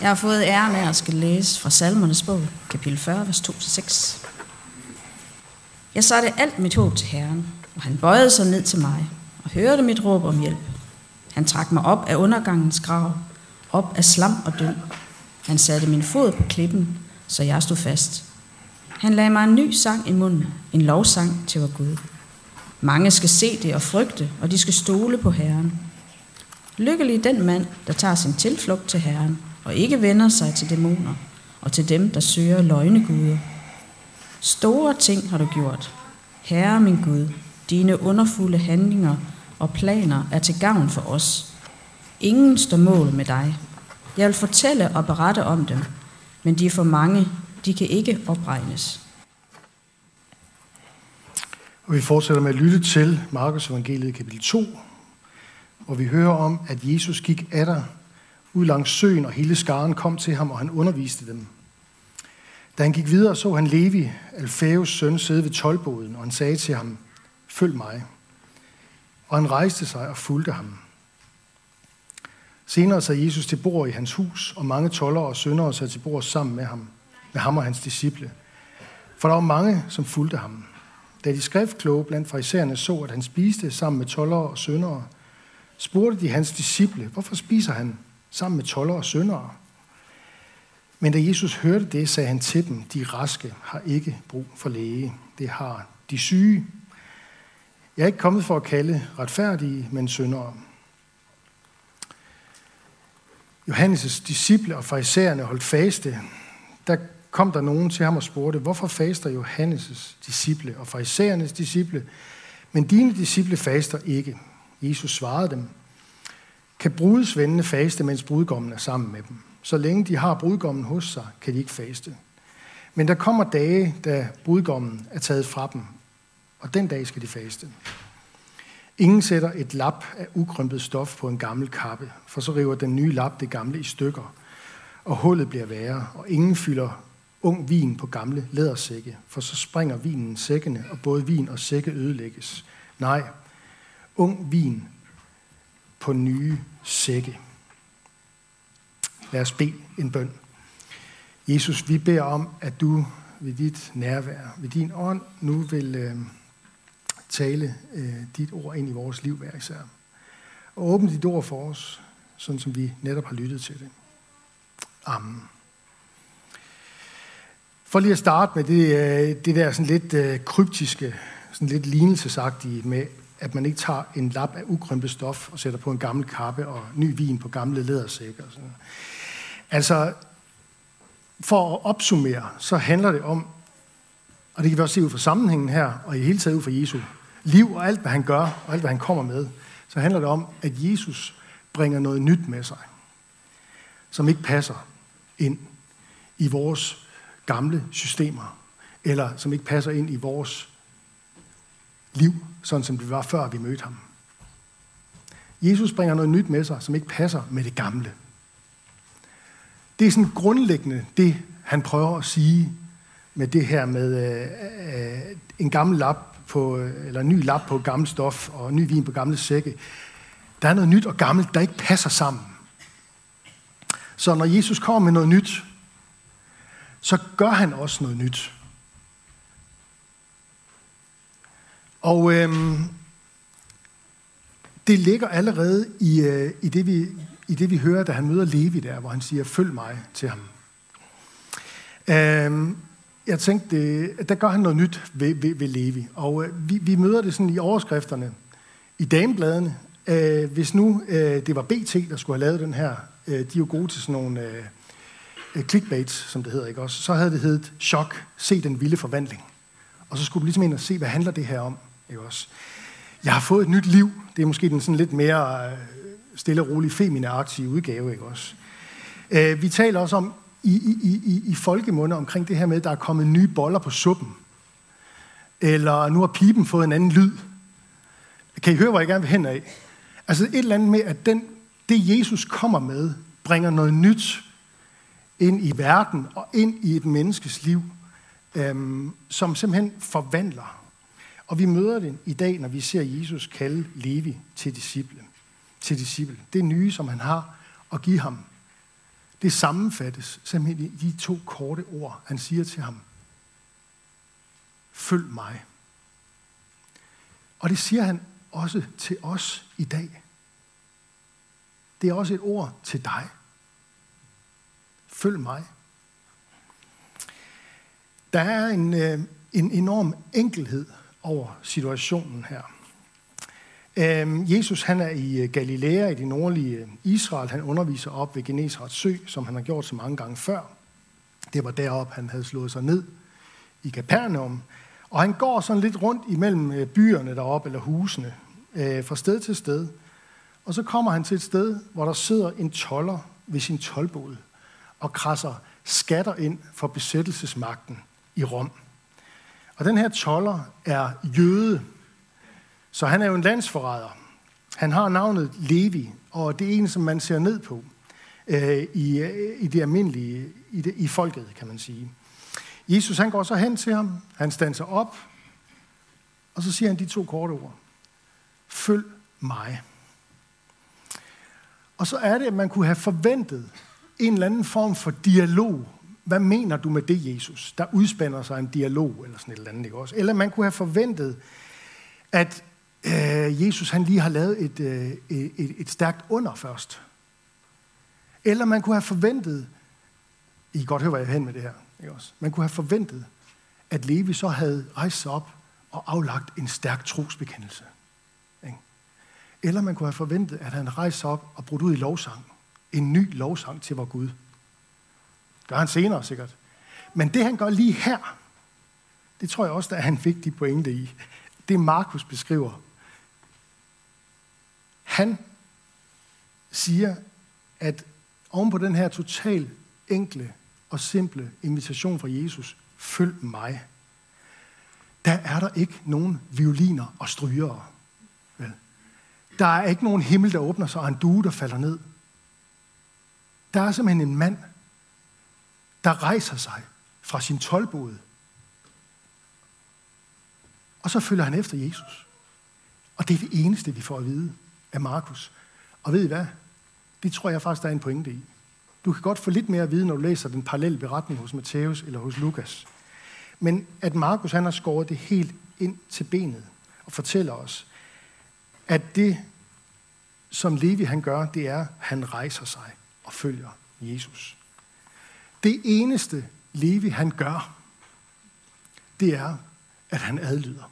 Jeg har fået æren af at skal læse fra Salmernes bog, kapitel 40, vers 2-6. Jeg satte alt mit håb til Herren, og han bøjede sig ned til mig og hørte mit råb om hjælp. Han trak mig op af undergangens grav, op af slam og døm. Han satte min fod på klippen, så jeg stod fast. Han lagde mig en ny sang i munden, en lovsang til vor Gud. Mange skal se det og frygte, og de skal stole på Herren. Lykkelig den mand, der tager sin tilflugt til Herren, og ikke vender sig til dæmoner og til dem, der søger løgneguder. Store ting har du gjort. Herre min Gud, dine underfulde handlinger og planer er til gavn for os. Ingen står mål med dig. Jeg vil fortælle og berette om dem, men de er for mange, de kan ikke opregnes. Og vi fortsætter med at lytte til Markus evangeliet kapitel 2, hvor vi hører om, at Jesus gik der ud langs søen, og hele skaren kom til ham, og han underviste dem. Da han gik videre, så han Levi, Alfæus søn, sidde ved tolvboden, og han sagde til ham, følg mig. Og han rejste sig og fulgte ham. Senere sad Jesus til bord i hans hus, og mange toller og syndere sad til bord sammen med ham, med ham og hans disciple. For der var mange, som fulgte ham. Da de skriftkloge blandt farisæerne så, at han spiste sammen med toller og syndere, spurgte de hans disciple, hvorfor spiser han sammen med toller og syndere. Men da Jesus hørte det, sagde han til dem, de raske har ikke brug for læge. Det har de syge. Jeg er ikke kommet for at kalde retfærdige, men syndere. Johannes' disciple og farisæerne holdt faste. Der kom der nogen til ham og spurgte, hvorfor faster Johannes' disciple og farisæernes disciple, men dine disciple faster ikke? Jesus svarede dem, kan brudesvendene faste, mens brudgommen er sammen med dem? Så længe de har brudgommen hos sig, kan de ikke faste. Men der kommer dage, da brudgommen er taget fra dem, og den dag skal de faste. Ingen sætter et lap af ukrympet stof på en gammel kappe, for så river den nye lap det gamle i stykker, og hullet bliver værre, og ingen fylder ung vin på gamle lædersække, for så springer vinen sækkene, og både vin og sække ødelægges. Nej, ung vin på nye sække. Lad os bede en bøn. Jesus, vi beder om, at du ved dit nærvær, ved din ånd, nu vil øh, tale øh, dit ord ind i vores liv hver især. Og åbne dit ord for os, sådan som vi netop har lyttet til det. Amen. For lige at starte med det, øh, det der sådan lidt øh, kryptiske, sådan lidt lignelsesagtige med, at man ikke tager en lap af ukrympet stof og sætter på en gammel kappe og ny vin på gamle lædersæk. Og sådan. Altså, for at opsummere, så handler det om, og det kan vi også se ud fra sammenhængen her, og i hele taget ud fra Jesu liv og alt, hvad han gør, og alt, hvad han kommer med, så handler det om, at Jesus bringer noget nyt med sig, som ikke passer ind i vores gamle systemer, eller som ikke passer ind i vores liv, sådan som det var før vi mødte ham. Jesus bringer noget nyt med sig, som ikke passer med det gamle. Det er sådan grundlæggende det, han prøver at sige med det her med øh, øh, en gammel lap på, øh, eller en ny lap på gammel stof og ny vin på gamle sække. Der er noget nyt og gammelt, der ikke passer sammen. Så når Jesus kommer med noget nyt, så gør han også noget nyt. Og øhm, det ligger allerede i, øh, i, det, vi, i det, vi hører, da han møder Levi der, hvor han siger, følg mig til ham. Øhm, jeg tænkte, der gør han noget nyt ved, ved, ved Levi. Og øh, vi, vi møder det sådan i overskrifterne, i damebladene. Øh, hvis nu øh, det var BT, der skulle have lavet den her, øh, de er jo gode til sådan nogle øh, øh clickbaits, som det hedder, ikke også? Så havde det heddet, chok, se den vilde forvandling. Og så skulle du ligesom ind og se, hvad handler det her om, ikke også? Jeg har fået et nyt liv. Det er måske den sådan lidt mere øh, stille og rolig, femine udgave, ikke også? Øh, vi taler også om, i, i, i, i folkemunde omkring det her med, at der er kommet nye boller på suppen. Eller nu har pipen fået en anden lyd. Kan I høre, hvor jeg gerne vil hen af? Altså et eller andet med, at den, det Jesus kommer med, bringer noget nyt ind i verden og ind i et menneskes liv, øhm, som simpelthen forvandler. Og vi møder det i dag, når vi ser Jesus kalde Levi til disciple. Til disciple. Det nye, som han har, at give ham det sammenfattes simpelthen i de to korte ord, han siger til ham. Følg mig. Og det siger han også til os i dag. Det er også et ord til dig. Følg mig. Der er en, øh, en enorm enkelhed over situationen her. Øhm, Jesus han er i øh, Galilea, i det nordlige øh, Israel. Han underviser op ved Genesarets sø, som han har gjort så mange gange før. Det var derop, han havde slået sig ned i Capernaum. Og han går sådan lidt rundt imellem øh, byerne deroppe, eller husene, fra sted til sted. Og så kommer han til et sted, hvor der sidder en toller ved sin tolvbod og krasser skatter ind for besættelsesmagten i Rom. Og den her toller er jøde, så han er jo en landsforræder. Han har navnet Levi, og det er en, som man ser ned på øh, i, øh, i det almindelige, i, det, i folket, kan man sige. Jesus han går så hen til ham, han standser op, og så siger han de to korte ord. Følg mig. Og så er det, at man kunne have forventet en eller anden form for dialog. Hvad mener du med det, Jesus? Der udspænder sig en dialog, eller sådan et eller andet, ikke også? Eller man kunne have forventet, at øh, Jesus han lige har lavet et, øh, et, et stærkt under først. Eller man kunne have forventet, I kan godt høre, hvad jeg er hen med det her, ikke også? Man kunne have forventet, at Levi så havde rejst sig op og aflagt en stærk trosbekendelse. Ikke? Eller man kunne have forventet, at han rejste sig op og brudt ud i lovsang. En ny lovsang til vor Gud. Gør han senere sikkert. Men det han gør lige her, det tror jeg også, der er en vigtig pointe i. Det Markus beskriver. Han siger, at oven på den her total enkle og simple invitation fra Jesus, følg mig, der er der ikke nogen violiner og strygere. Vel? Der er ikke nogen himmel, der åbner sig, og en due, der falder ned. Der er simpelthen en mand, der rejser sig fra sin tolvbod. Og så følger han efter Jesus. Og det er det eneste, vi får at vide af Markus. Og ved I hvad? Det tror jeg faktisk, der er en pointe i. Du kan godt få lidt mere at vide, når du læser den parallelle beretning hos Matthæus eller hos Lukas. Men at Markus han har skåret det helt ind til benet og fortæller os, at det, som Levi han gør, det er, at han rejser sig og følger Jesus. Det eneste, Levi han gør, det er, at han adlyder.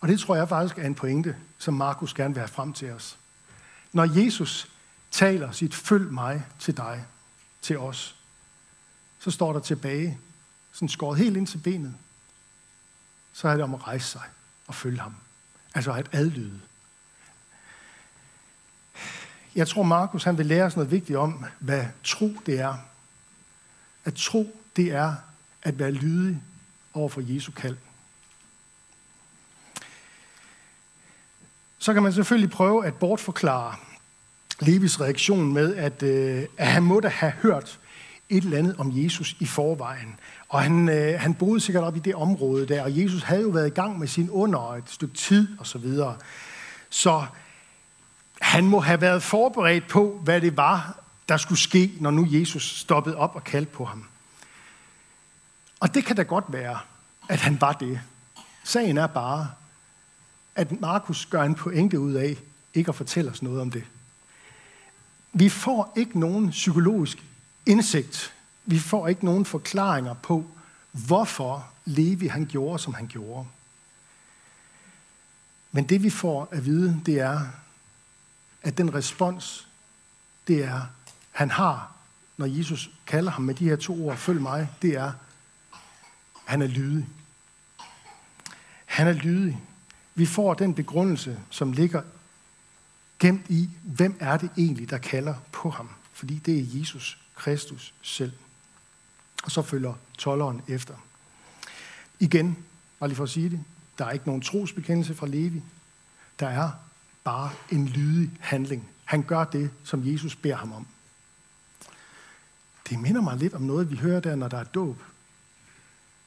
Og det tror jeg faktisk er en pointe, som Markus gerne vil have frem til os. Når Jesus taler sit følg mig til dig, til os, så står der tilbage, sådan skåret helt ind til benet, så er det om at rejse sig og følge ham. Altså at adlyde. Jeg tror, Markus han vil lære os noget vigtigt om, hvad tro det er. At tro, det er at være lydig over for Jesu kald. Så kan man selvfølgelig prøve at bortforklare Levis reaktion med, at, øh, at han må da have hørt et eller andet om Jesus i forvejen. Og han, øh, han boede sikkert op i det område der, og Jesus havde jo været i gang med sin under et stykke tid osv. Så, videre. så han må have været forberedt på, hvad det var, der skulle ske, når nu Jesus stoppede op og kaldte på ham. Og det kan da godt være, at han var det. Sagen er bare, at Markus gør en pointe ud af ikke at fortælle os noget om det. Vi får ikke nogen psykologisk indsigt. Vi får ikke nogen forklaringer på, hvorfor Levi han gjorde, som han gjorde. Men det vi får at vide, det er, at den respons, det er, han har, når Jesus kalder ham med de her to ord, følg mig, det er, han er lydig. Han er lydig. Vi får den begrundelse, som ligger gemt i, hvem er det egentlig, der kalder på ham. Fordi det er Jesus Kristus selv. Og så følger tolleren efter. Igen, bare lige for at sige det, der er ikke nogen trosbekendelse fra Levi. Der er bare en lydig handling. Han gør det, som Jesus beder ham om. Det minder mig lidt om noget, vi hører der, når der er dåb.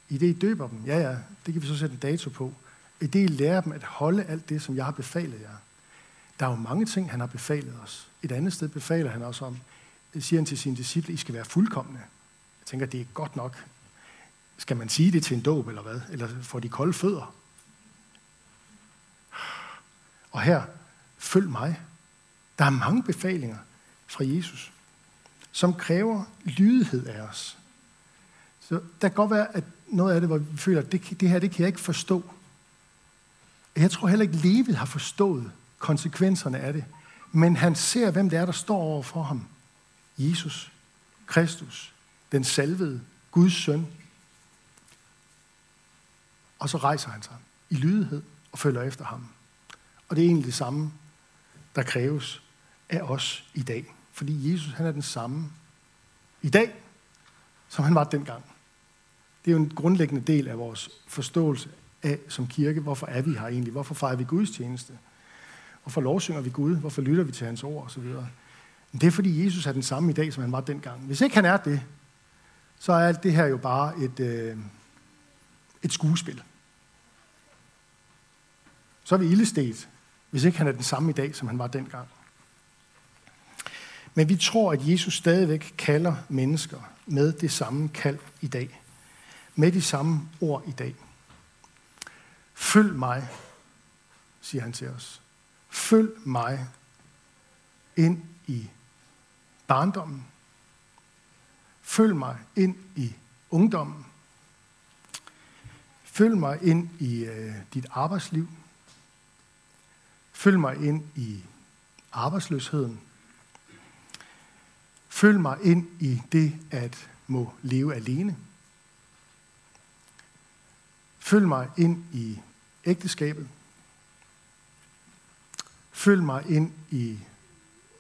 I det, I døber dem, ja ja, det kan vi så sætte en dato på. I det, I lærer dem at holde alt det, som jeg har befalet jer. Der er jo mange ting, han har befalet os. Et andet sted befaler han os om, siger han til sine disciple, I skal være fuldkommende. Jeg tænker, det er godt nok. Skal man sige det til en dåb, eller hvad? Eller får de kolde fødder? Og her, følg mig. Der er mange befalinger fra Jesus, som kræver lydighed af os. Så der kan godt være, at noget af det, hvor vi føler, at det, det her, det kan jeg ikke forstå. Jeg tror heller ikke, at Levi har forstået konsekvenserne af det. Men han ser, hvem det er, der står over for ham. Jesus, Kristus, den salvede, Guds søn. Og så rejser han sig i lydighed og følger efter ham. Og det er egentlig det samme, der kræves af os i dag. Fordi Jesus han er den samme i dag, som han var dengang. Det er jo en grundlæggende del af vores forståelse af som kirke, hvorfor er vi her egentlig? Hvorfor fejrer vi Guds tjeneste? Hvorfor lovsynger vi Gud? Hvorfor lytter vi til hans ord osv.? Det er fordi Jesus er den samme i dag, som han var dengang. Hvis ikke han er det, så er alt det her jo bare et, øh, et skuespil. Så er vi ildestet, hvis ikke han er den samme i dag, som han var dengang. Men vi tror, at Jesus stadigvæk kalder mennesker med det samme kald i dag. Med de samme ord i dag. Følg mig, siger han til os. Følg mig ind i barndommen. Følg mig ind i ungdommen. Følg mig ind i øh, dit arbejdsliv. Følg mig ind i arbejdsløsheden. Følg mig ind i det at må leve alene. Følg mig ind i ægteskabet. Følg mig ind i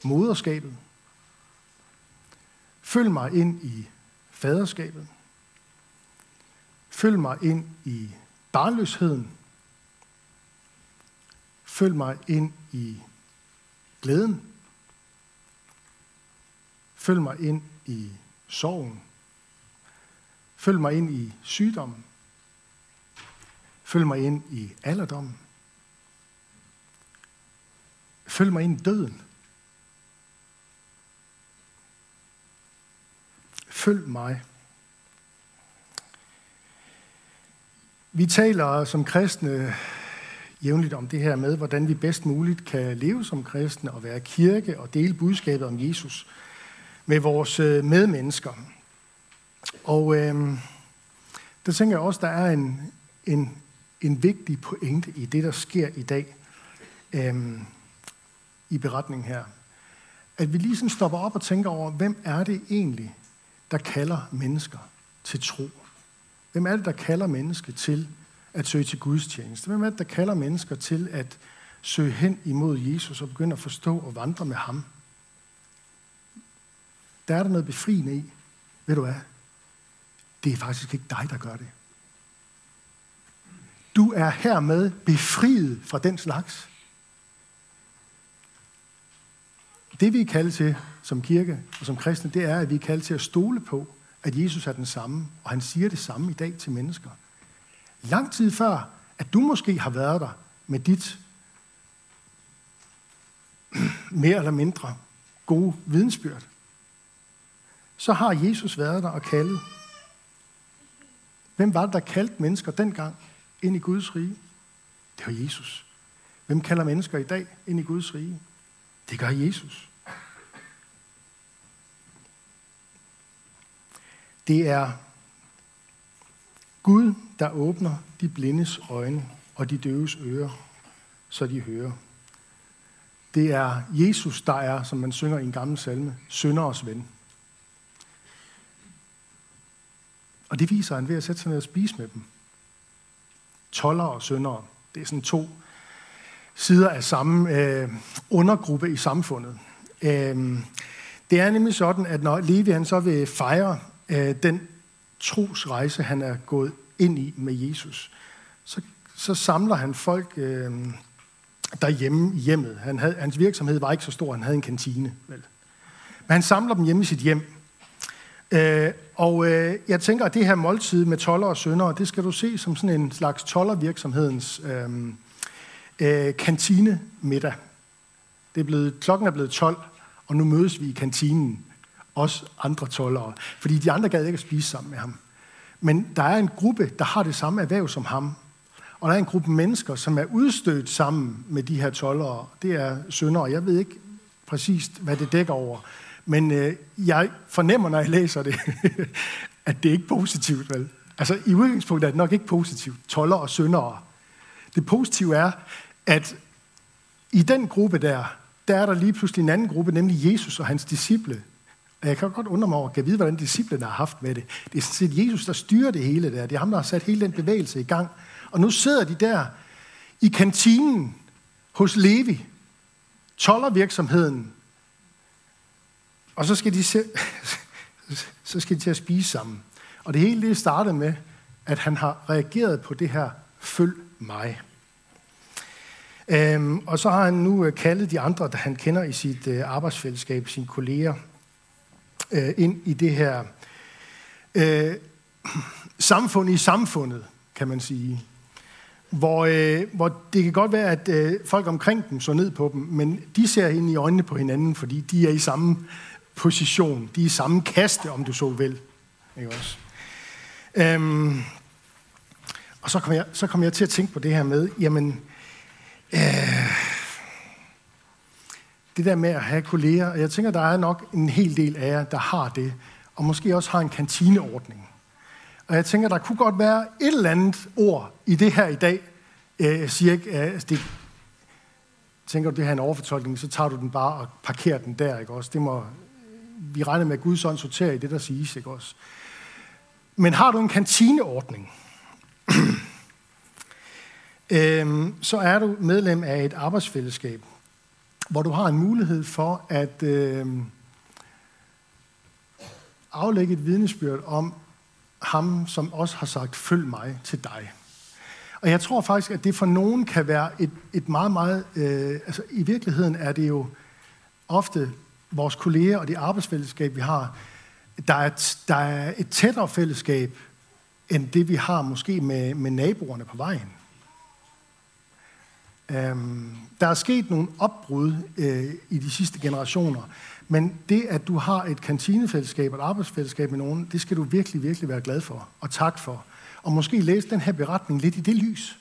moderskabet. Følg mig ind i faderskabet. Følg mig ind i barnløsheden. Følg mig ind i glæden. Følg mig ind i sorgen. Følg mig ind i sygdommen. Følg mig ind i alderdommen. Følg mig ind i døden. Følg mig. Vi taler som kristne jævnligt om det her med, hvordan vi bedst muligt kan leve som kristne og være kirke og dele budskabet om Jesus med vores øh, medmennesker. Og øh, der tænker jeg også, der er en, en, en vigtig pointe i det, der sker i dag øh, i beretningen her. At vi lige sådan stopper op og tænker over, hvem er det egentlig, der kalder mennesker til tro? Hvem er det, der kalder mennesker til at søge til Guds tjeneste? Hvem er det, der kalder mennesker til at søge hen imod Jesus og begynde at forstå og vandre med ham? Der er der noget befriende i. Ved du hvad? Det er faktisk ikke dig, der gør det. Du er hermed befriet fra den slags. Det vi er kaldet til som kirke og som kristne, det er, at vi er kaldet til at stole på, at Jesus er den samme, og han siger det samme i dag til mennesker. Lang tid før, at du måske har været der med dit mere eller mindre gode vidensbyrd, så har Jesus været der og kaldet. Hvem var det, der kaldte mennesker dengang ind i Guds rige? Det var Jesus. Hvem kalder mennesker i dag ind i Guds rige? Det gør Jesus. Det er Gud, der åbner de blindes øjne og de døves ører, så de hører. Det er Jesus, der er, som man synger i en gammel salme, sønderes ven. Og det viser han ved at sætte sig ned og spise med dem. Toller og syndere, det er sådan to sider af samme øh, undergruppe i samfundet. Øh, det er nemlig sådan, at når Levi han så vil fejre øh, den trosrejse, han er gået ind i med Jesus, så, så samler han folk øh, derhjemme i hjemmet. Han havde, hans virksomhed var ikke så stor, han havde en kantine. Vel? Men han samler dem hjemme i sit hjem. Øh, og øh, jeg tænker, at det her måltid med toller og sønder, det skal du se som sådan en slags tollervirksomhedens øh, øh, kantine middag. Det er blevet, klokken er blevet 12, og nu mødes vi i kantinen os andre tollere. Fordi de andre gad ikke at spise sammen med ham. Men der er en gruppe, der har det samme erhverv som ham. Og der er en gruppe mennesker, som er udstødt sammen med de her tollere. Det er syndere. Jeg ved ikke præcist, hvad det dækker over. Men øh, jeg fornemmer, når jeg læser det, at det ikke er positivt. Vel? Altså i udgangspunktet er det nok ikke positivt. Toller og syndere. Det positive er, at i den gruppe der, der er der lige pludselig en anden gruppe, nemlig Jesus og hans disciple. Og jeg kan godt undre mig over, at vide, hvordan disciplene har haft med det. Det er sådan set Jesus, der styrer det hele der. Det er ham, der har sat hele den bevægelse i gang. Og nu sidder de der i kantinen hos Levi, tollervirksomheden, og så skal de, se, så skal de til at spise sammen. Og det hele det startede med, at han har reageret på det her, følg mig. Øhm, og så har han nu øh, kaldet de andre, der han kender i sit øh, arbejdsfællesskab, sine kolleger, øh, ind i det her øh, samfund i samfundet, kan man sige. Hvor, øh, hvor det kan godt være, at øh, folk omkring dem så ned på dem, men de ser ind i øjnene på hinanden, fordi de er i samme position. De er i samme kaste, om du så vil. Ikke også? Øhm, og så kom, jeg, så kom jeg til at tænke på det her med, jamen, øh, det der med at have kolleger, og jeg tænker, der er nok en hel del af jer, der har det, og måske også har en kantineordning. Og jeg tænker, der kunne godt være et eller andet ord i det her i dag. Øh, jeg siger ikke, at det, tænker du, det her er en overfortolkning, så tager du den bare og parkerer den der, ikke også? Det må, vi regner med, at Guds ånd sorterer i det, der siges, ikke også? Men har du en kantineordning, øhm, så er du medlem af et arbejdsfællesskab, hvor du har en mulighed for at øhm, aflægge et vidnesbyrd om ham, som også har sagt, følg mig til dig. Og jeg tror faktisk, at det for nogen kan være et, et meget, meget... Øh, altså i virkeligheden er det jo ofte vores kolleger og det arbejdsfællesskab, vi har, der er, et, der er et tættere fællesskab, end det vi har måske med, med naboerne på vejen. Øhm, der er sket nogle opbrud øh, i de sidste generationer, men det, at du har et kantinefællesskab, et arbejdsfællesskab med nogen, det skal du virkelig, virkelig være glad for og tak for. Og måske læse den her beretning lidt i det lys.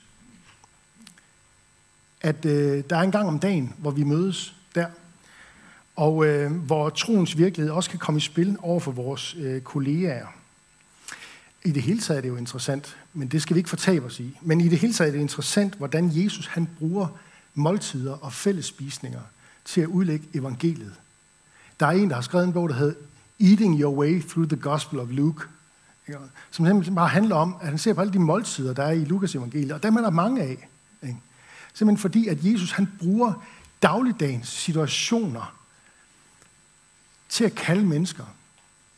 At øh, der er en gang om dagen, hvor vi mødes der, og øh, hvor troens virkelighed også kan komme i spil over for vores øh, kollegaer. I det hele taget er det jo interessant, men det skal vi ikke fortabe os i. Men i det hele taget er det interessant, hvordan Jesus han bruger måltider og fællesspisninger til at udlægge evangeliet. Der er en, der har skrevet en bog, der hedder Eating Your Way Through the Gospel of Luke, som simpelthen bare handler om, at han ser på alle de måltider, der er i Lukas evangeliet, og dem er der mange af. Ikke? Simpelthen fordi, at Jesus han bruger dagligdagens situationer til at kalde mennesker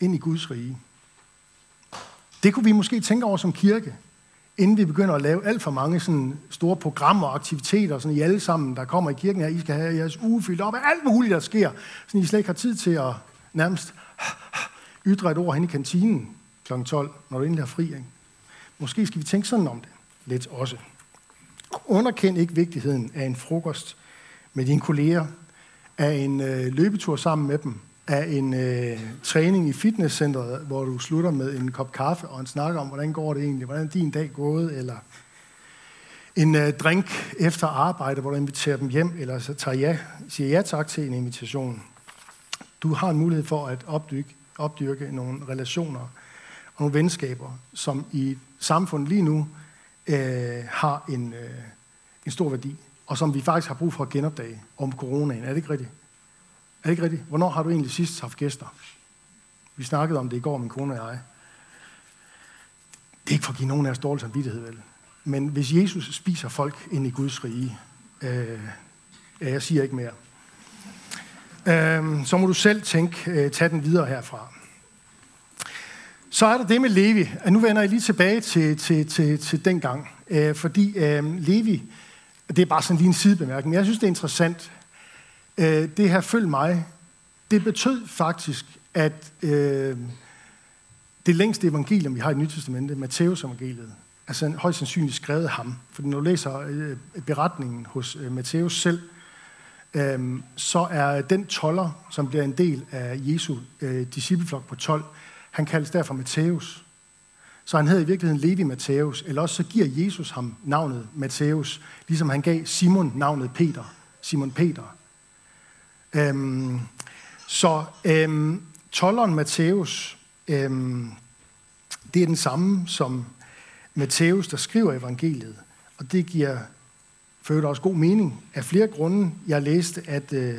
ind i Guds rige. Det kunne vi måske tænke over som kirke, inden vi begynder at lave alt for mange sådan store programmer og aktiviteter, sådan I alle sammen, der kommer i kirken her, I skal have jeres uge fyldt op af alt muligt, der sker, så I slet ikke har tid til at nærmest ytre et ord hen i kantinen kl. 12, når du endelig har fri. Ikke? Måske skal vi tænke sådan om det lidt også. Underkend ikke vigtigheden af en frokost med dine kolleger, af en øh, løbetur sammen med dem, af en øh, træning i fitnesscenteret, hvor du slutter med en kop kaffe og en snak om, hvordan går det egentlig, hvordan er din dag gået, eller en øh, drink efter arbejde, hvor du inviterer dem hjem, eller så tager ja, siger ja tak til en invitation. Du har en mulighed for at opdyrke, opdyrke nogle relationer og nogle venskaber, som i samfundet lige nu øh, har en, øh, en stor værdi, og som vi faktisk har brug for at genopdage om coronaen. Er det ikke rigtigt? Er det ikke rigtigt? Hvornår har du egentlig sidst haft gæster? Vi snakkede om det i går, min kone og jeg. Det er ikke for at give nogen af os dårlig samvittighed, vel? Men hvis Jesus spiser folk ind i Guds rige, øh, ja, jeg siger ikke mere, øh, så må du selv tænke, øh, tage den videre herfra. Så er der det med Levi. Nu vender jeg lige tilbage til, til, til, til den gang. Øh, fordi øh, Levi, det er bare sådan lige en sidebemærkning, jeg synes, det er interessant, øh, det her følg mig, det betød faktisk, at øh, det længste evangelium, vi har i Nyt Testamentet, Matteus evangeliet, altså højst sandsynligt skrevet ham. For når du læser øh, beretningen hos øh, Matthæus selv, øh, så er den toller, som bliver en del af Jesu øh, discipleflok på 12, han kaldes derfor Matthæus. Så han hedder i virkeligheden Levi Matthæus, eller også så giver Jesus ham navnet Matthæus, ligesom han gav Simon navnet Peter, Simon Peter. Øhm, så øhm, tolleren Matthæus, øhm, det er den samme som Matthæus, der skriver evangeliet. Og det giver for også god mening af flere grunde. Jeg læste, at øh,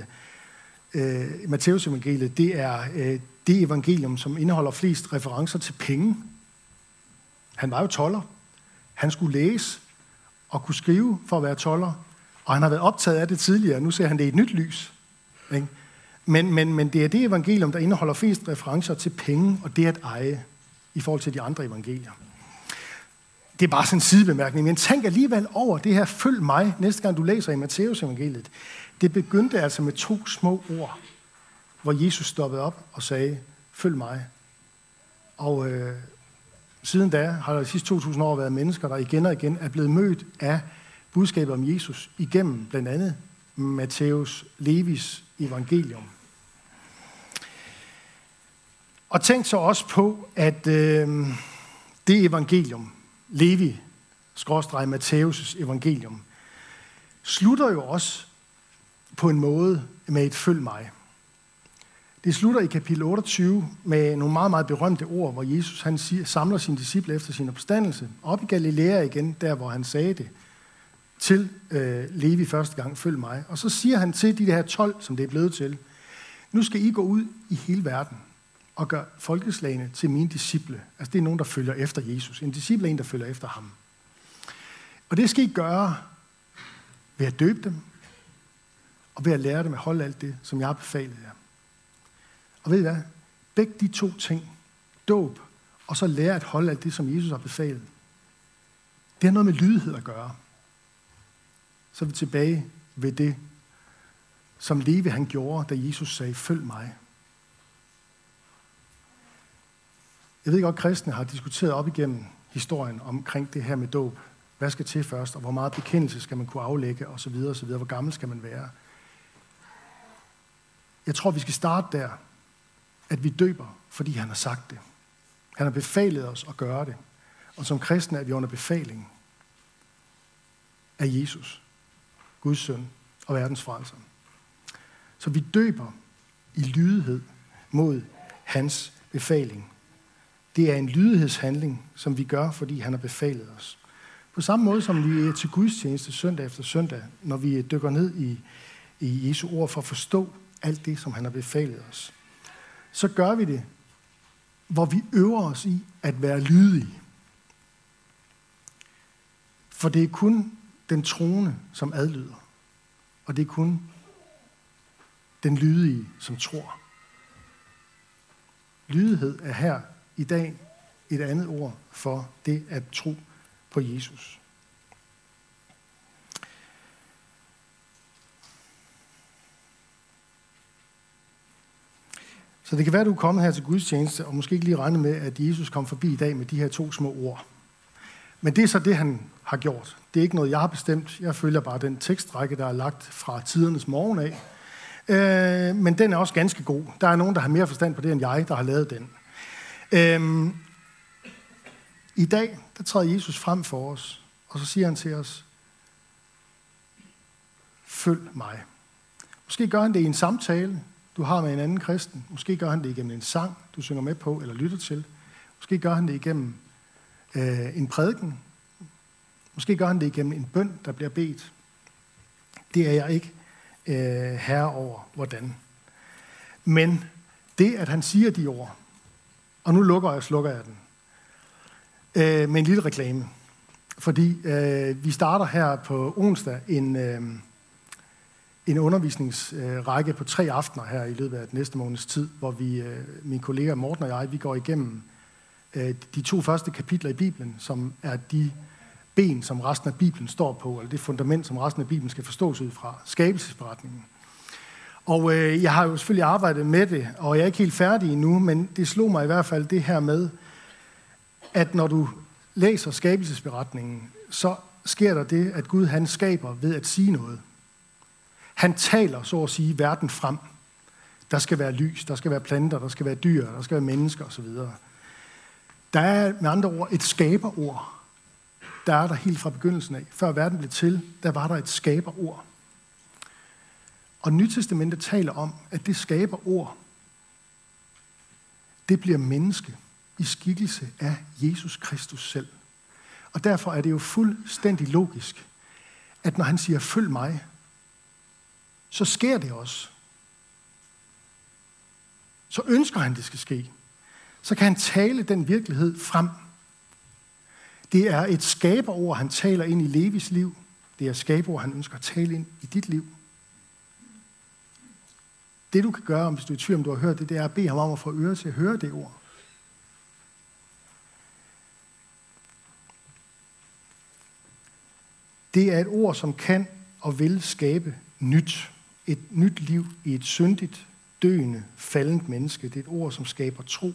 øh, Matthæus evangeliet, det er øh, det evangelium, som indeholder flest referencer til penge. Han var jo toller. Han skulle læse og kunne skrive for at være toller. Og han har været optaget af det tidligere. Nu ser han det i et nyt lys. Ikke? Men, men, men det er det evangelium, der indeholder flest referencer til penge og det at eje i forhold til de andre evangelier. Det er bare sådan en sidebemærkning, men tænk alligevel over det her, følg mig, næste gang du læser i Matteus evangeliet. Det begyndte altså med to små ord, hvor Jesus stoppede op og sagde, følg mig. Og øh, siden da har der de sidste 2000 år været mennesker, der igen og igen er blevet mødt af budskabet om Jesus igennem blandt andet Matthæus Levis evangelium. Og tænk så også på, at øh, det evangelium, Levi, skråstreg Matthæus' evangelium, slutter jo også på en måde med et følg mig. Det slutter i kapitel 28 med nogle meget, meget berømte ord, hvor Jesus han siger, samler sine disciple efter sin opstandelse. Op i Galilea igen, der hvor han sagde det til øh, Levi første gang, følg mig. Og så siger han til de her 12, som det er blevet til, nu skal I gå ud i hele verden og gøre folkeslagene til mine disciple. Altså det er nogen, der følger efter Jesus. En disciple er en, der følger efter ham. Og det skal I gøre ved at døbe dem, og ved at lære dem at holde alt det, som jeg har befalet jer. Og ved I hvad? Begge de to ting, dåb, og så lære at holde alt det, som Jesus har befalet, det har noget med lydighed at gøre. Så er vi tilbage ved det, som Levi han gjorde, da Jesus sagde, følg mig. Jeg ved godt, at kristne har diskuteret op igennem historien omkring det her med dåb. Hvad skal til først, og hvor meget bekendelse skal man kunne aflægge, og så videre, og så videre. Hvor gammel skal man være? Jeg tror, vi skal starte der, at vi døber, fordi han har sagt det. Han har befalet os at gøre det. Og som kristne er vi under befaling af Jesus, Guds søn og verdens frelser. Så vi døber i lydighed mod hans befaling. Det er en lydighedshandling, som vi gør, fordi han har befalet os. På samme måde som vi er til gudstjeneste søndag efter søndag, når vi dykker ned i, i Jesu ord for at forstå alt det, som han har befalet os, så gør vi det, hvor vi øver os i at være lydige. For det er kun den troende, som adlyder. Og det er kun den lydige, som tror. Lydighed er her i dag et andet ord for det at tro på Jesus. Så det kan være, at du er kommet her til Guds tjeneste, og måske ikke lige regne med, at Jesus kom forbi i dag med de her to små ord. Men det er så det, han har gjort. Det er ikke noget, jeg har bestemt. Jeg følger bare den tekstrække, der er lagt fra tidernes morgen af. Øh, men den er også ganske god. Der er nogen, der har mere forstand på det, end jeg, der har lavet den. Øh, I dag, der træder Jesus frem for os, og så siger han til os, følg mig. Måske gør han det i en samtale, du har med en anden kristen. Måske gør han det igennem en sang, du synger med på eller lytter til. Måske gør han det igennem øh, en prædiken. Måske gør han det igennem en bøn, der bliver bedt. Det er jeg ikke øh, herre over, hvordan. Men det, at han siger de ord, og nu lukker jeg slukker jeg den. Øh, med en lille reklame. Fordi øh, vi starter her på onsdag en, øh, en undervisningsrække på tre aftener her i løbet af den næste måneds tid, hvor vi, øh, min kollega Morten og jeg, vi går igennem øh, de to første kapitler i Bibelen, som er de ben, som resten af Bibelen står på, eller det fundament, som resten af Bibelen skal forstås ud fra, skabelsesberetningen. Og øh, jeg har jo selvfølgelig arbejdet med det, og jeg er ikke helt færdig endnu, men det slog mig i hvert fald det her med, at når du læser skabelsesberetningen, så sker der det, at Gud han skaber ved at sige noget. Han taler, så at sige, verden frem. Der skal være lys, der skal være planter, der skal være dyr, der skal være mennesker osv. Der er med andre ord et skaberord. Der er der helt fra begyndelsen af. Før verden blev til, der var der et skaberord. Og Nytestamentet taler om, at det skaberord, det bliver menneske i skikkelse af Jesus Kristus selv. Og derfor er det jo fuldstændig logisk, at når han siger, følg mig, så sker det også. Så ønsker han, det skal ske. Så kan han tale den virkelighed frem. Det er et skaberord, han taler ind i Levis liv. Det er et skaberord, han ønsker at tale ind i dit liv. Det du kan gøre, hvis du er i tvivl, om du har hørt det, det er at bede ham om at få øre til at høre det ord. Det er et ord, som kan og vil skabe nyt. Et nyt liv i et syndigt, døende, faldent menneske. Det er et ord, som skaber tro,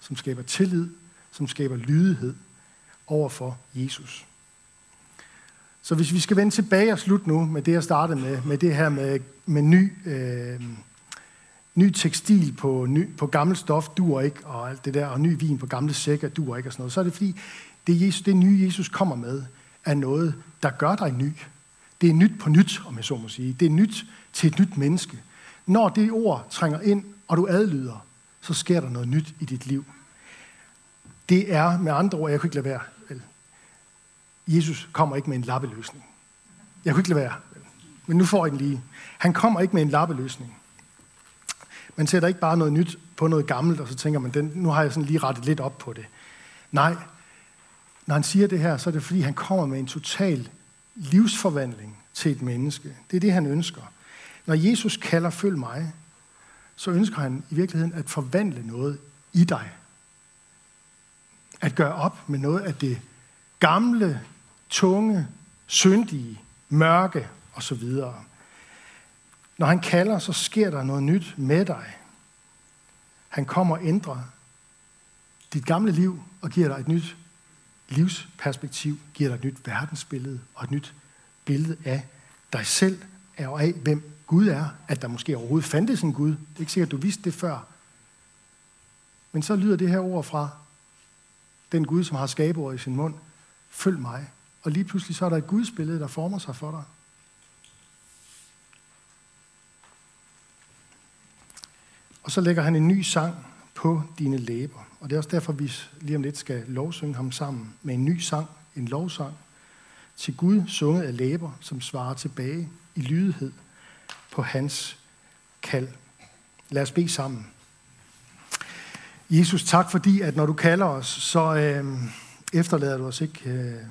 som skaber tillid, som skaber lydighed over for Jesus. Så hvis vi skal vende tilbage og slutte nu med det, jeg startede med, med det her med, med ny, øh, ny tekstil på, ny, på gammelt stof, duer ikke, og alt det der, og ny vin på gamle sækker, duer ikke, og sådan noget, så er det fordi, det, Jesus, det nye Jesus kommer med, er noget, der gør dig ny. Det er nyt på nyt, om jeg så må sige. Det er nyt til et nyt menneske. Når det ord trænger ind, og du adlyder, så sker der noget nyt i dit liv. Det er med andre ord, jeg kunne ikke lade være. Jesus kommer ikke med en lappeløsning. Jeg kunne ikke lade være. Men nu får I den lige. Han kommer ikke med en lappeløsning. Man sætter ikke bare noget nyt på noget gammelt, og så tænker man, den, nu har jeg sådan lige rettet lidt op på det. Nej, når han siger det her, så er det fordi, han kommer med en total livsforvandling til et menneske. Det er det, han ønsker. Når Jesus kalder, følg mig, så ønsker han i virkeligheden at forvandle noget i dig. At gøre op med noget af det gamle, tunge, syndige, mørke osv. Når han kalder, så sker der noget nyt med dig. Han kommer og ændrer dit gamle liv og giver dig et nyt livsperspektiv, giver dig et nyt verdensbillede og et nyt billede af dig selv og af, hvem Gud er. At der måske overhovedet fandtes en Gud. Det er ikke sikkert, at du vidste det før. Men så lyder det her ord fra den Gud, som har skabeord i sin mund. Følg mig. Og lige pludselig så er der et Guds billede, der former sig for dig. Og så lægger han en ny sang på dine læber. Og det er også derfor, vi lige om lidt skal lovsynge ham sammen med en ny sang, en lovsang, til Gud sunget af læber, som svarer tilbage i lydighed på hans kald. Lad os bede sammen. Jesus, tak fordi, at når du kalder os, så øh, efterlader du os ikke øh,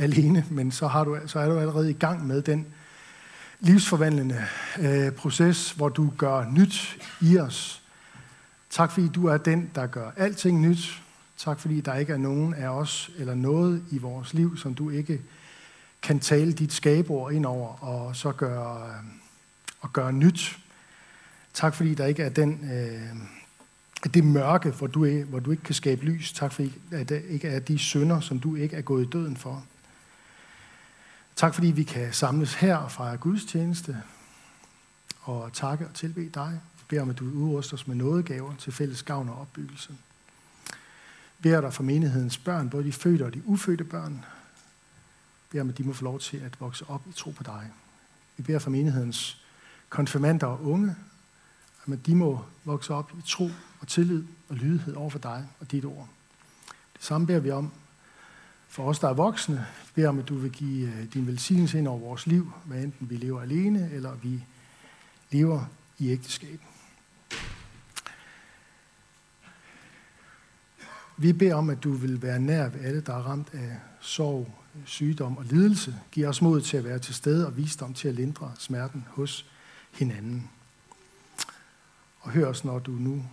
alene, men så, har du, så er du allerede i gang med den livsforvandlende øh, proces, hvor du gør nyt i os. Tak fordi du er den, der gør alting nyt. Tak fordi der ikke er nogen af os eller noget i vores liv, som du ikke kan tale dit skabord ind over og så gøre, øh, og gøre nyt. Tak fordi der ikke er den, øh, det mørke, hvor du, er, hvor du ikke kan skabe lys. Tak fordi at der ikke er de synder, som du ikke er gået i døden for. Tak fordi vi kan samles her og fejre Guds tjeneste og takke og tilbe dig. Vi beder om, at du udruster os med nådegaver til fælles gavn og opbyggelse. Vi beder dig for menighedens børn, både de fødte og de ufødte børn. Vi beder om, at de må få lov til at vokse op i tro på dig. Vi beder for menighedens konfirmander og unge, at de må vokse op i tro og tillid og lydighed over for dig og dit ord. Det samme beder vi om for os, der er voksne, beder om, at du vil give øh, din velsignelse ind over vores liv, hvad enten vi lever alene, eller vi lever i ægteskab. Vi beder om, at du vil være nær ved alle, der er ramt af sorg, sygdom og lidelse. Giv os mod til at være til stede og visdom til at lindre smerten hos hinanden. Og hør os, når, du nu,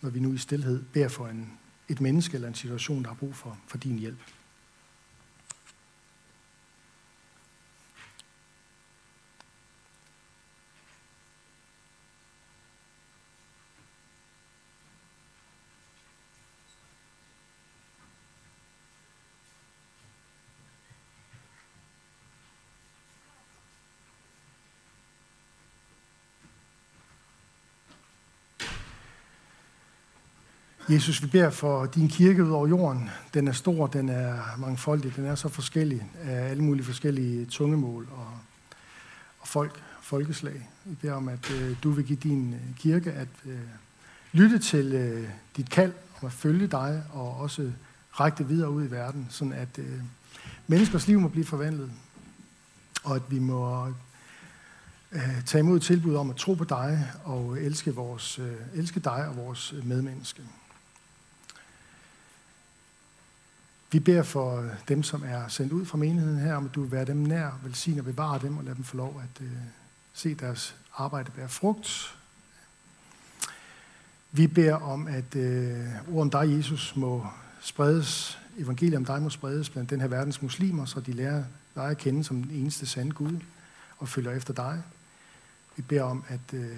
når vi nu i stillhed beder for en et menneske eller en situation, der har brug for, for din hjælp. Jesus, vi beder for din kirke ud over jorden. Den er stor, den er mangfoldig, den er så forskellig af alle mulige forskellige tungemål og, og folk, folkeslag. Vi beder om, at øh, du vil give din øh, kirke at øh, lytte til øh, dit kald om at følge dig og også række det videre ud i verden, sådan at øh, menneskers liv må blive forvandlet, og at vi må øh, tage imod tilbud om at tro på dig og elske, vores, øh, elske dig og vores øh, medmenneske. Vi beder for øh, dem, som er sendt ud fra menigheden her, om at du vil være dem nær, velsigne og bevare dem, og lade dem få lov at øh, se deres arbejde bære frugt. Vi beder om, at øh, ord om dig, Jesus, må spredes, evangeliet om dig må spredes blandt den her verdens muslimer, så de lærer dig at kende som den eneste sande Gud og følger efter dig. Vi beder om, at øh,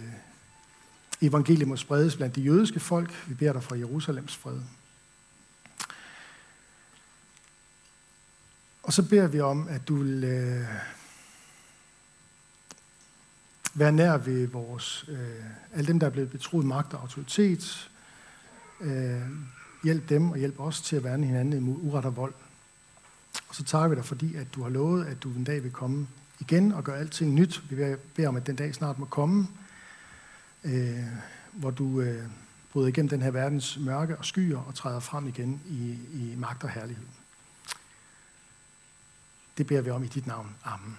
evangeliet må spredes blandt de jødiske folk. Vi beder dig for Jerusalems fred. Og så beder vi om, at du vil øh, være nær ved vores, øh, alle dem, der er blevet betroet magt og autoritet. Øh, hjælp dem og hjælp os til at værne hinanden imod uret og vold. Og så takker vi dig, fordi at du har lovet, at du en dag vil komme igen og gøre alting nyt. Vi beder om, at den dag snart må komme, øh, hvor du øh, bryder igennem den her verdens mørke og skyer og træder frem igen i, i magt og herlighed. Det beder vi om i dit navn. Amen.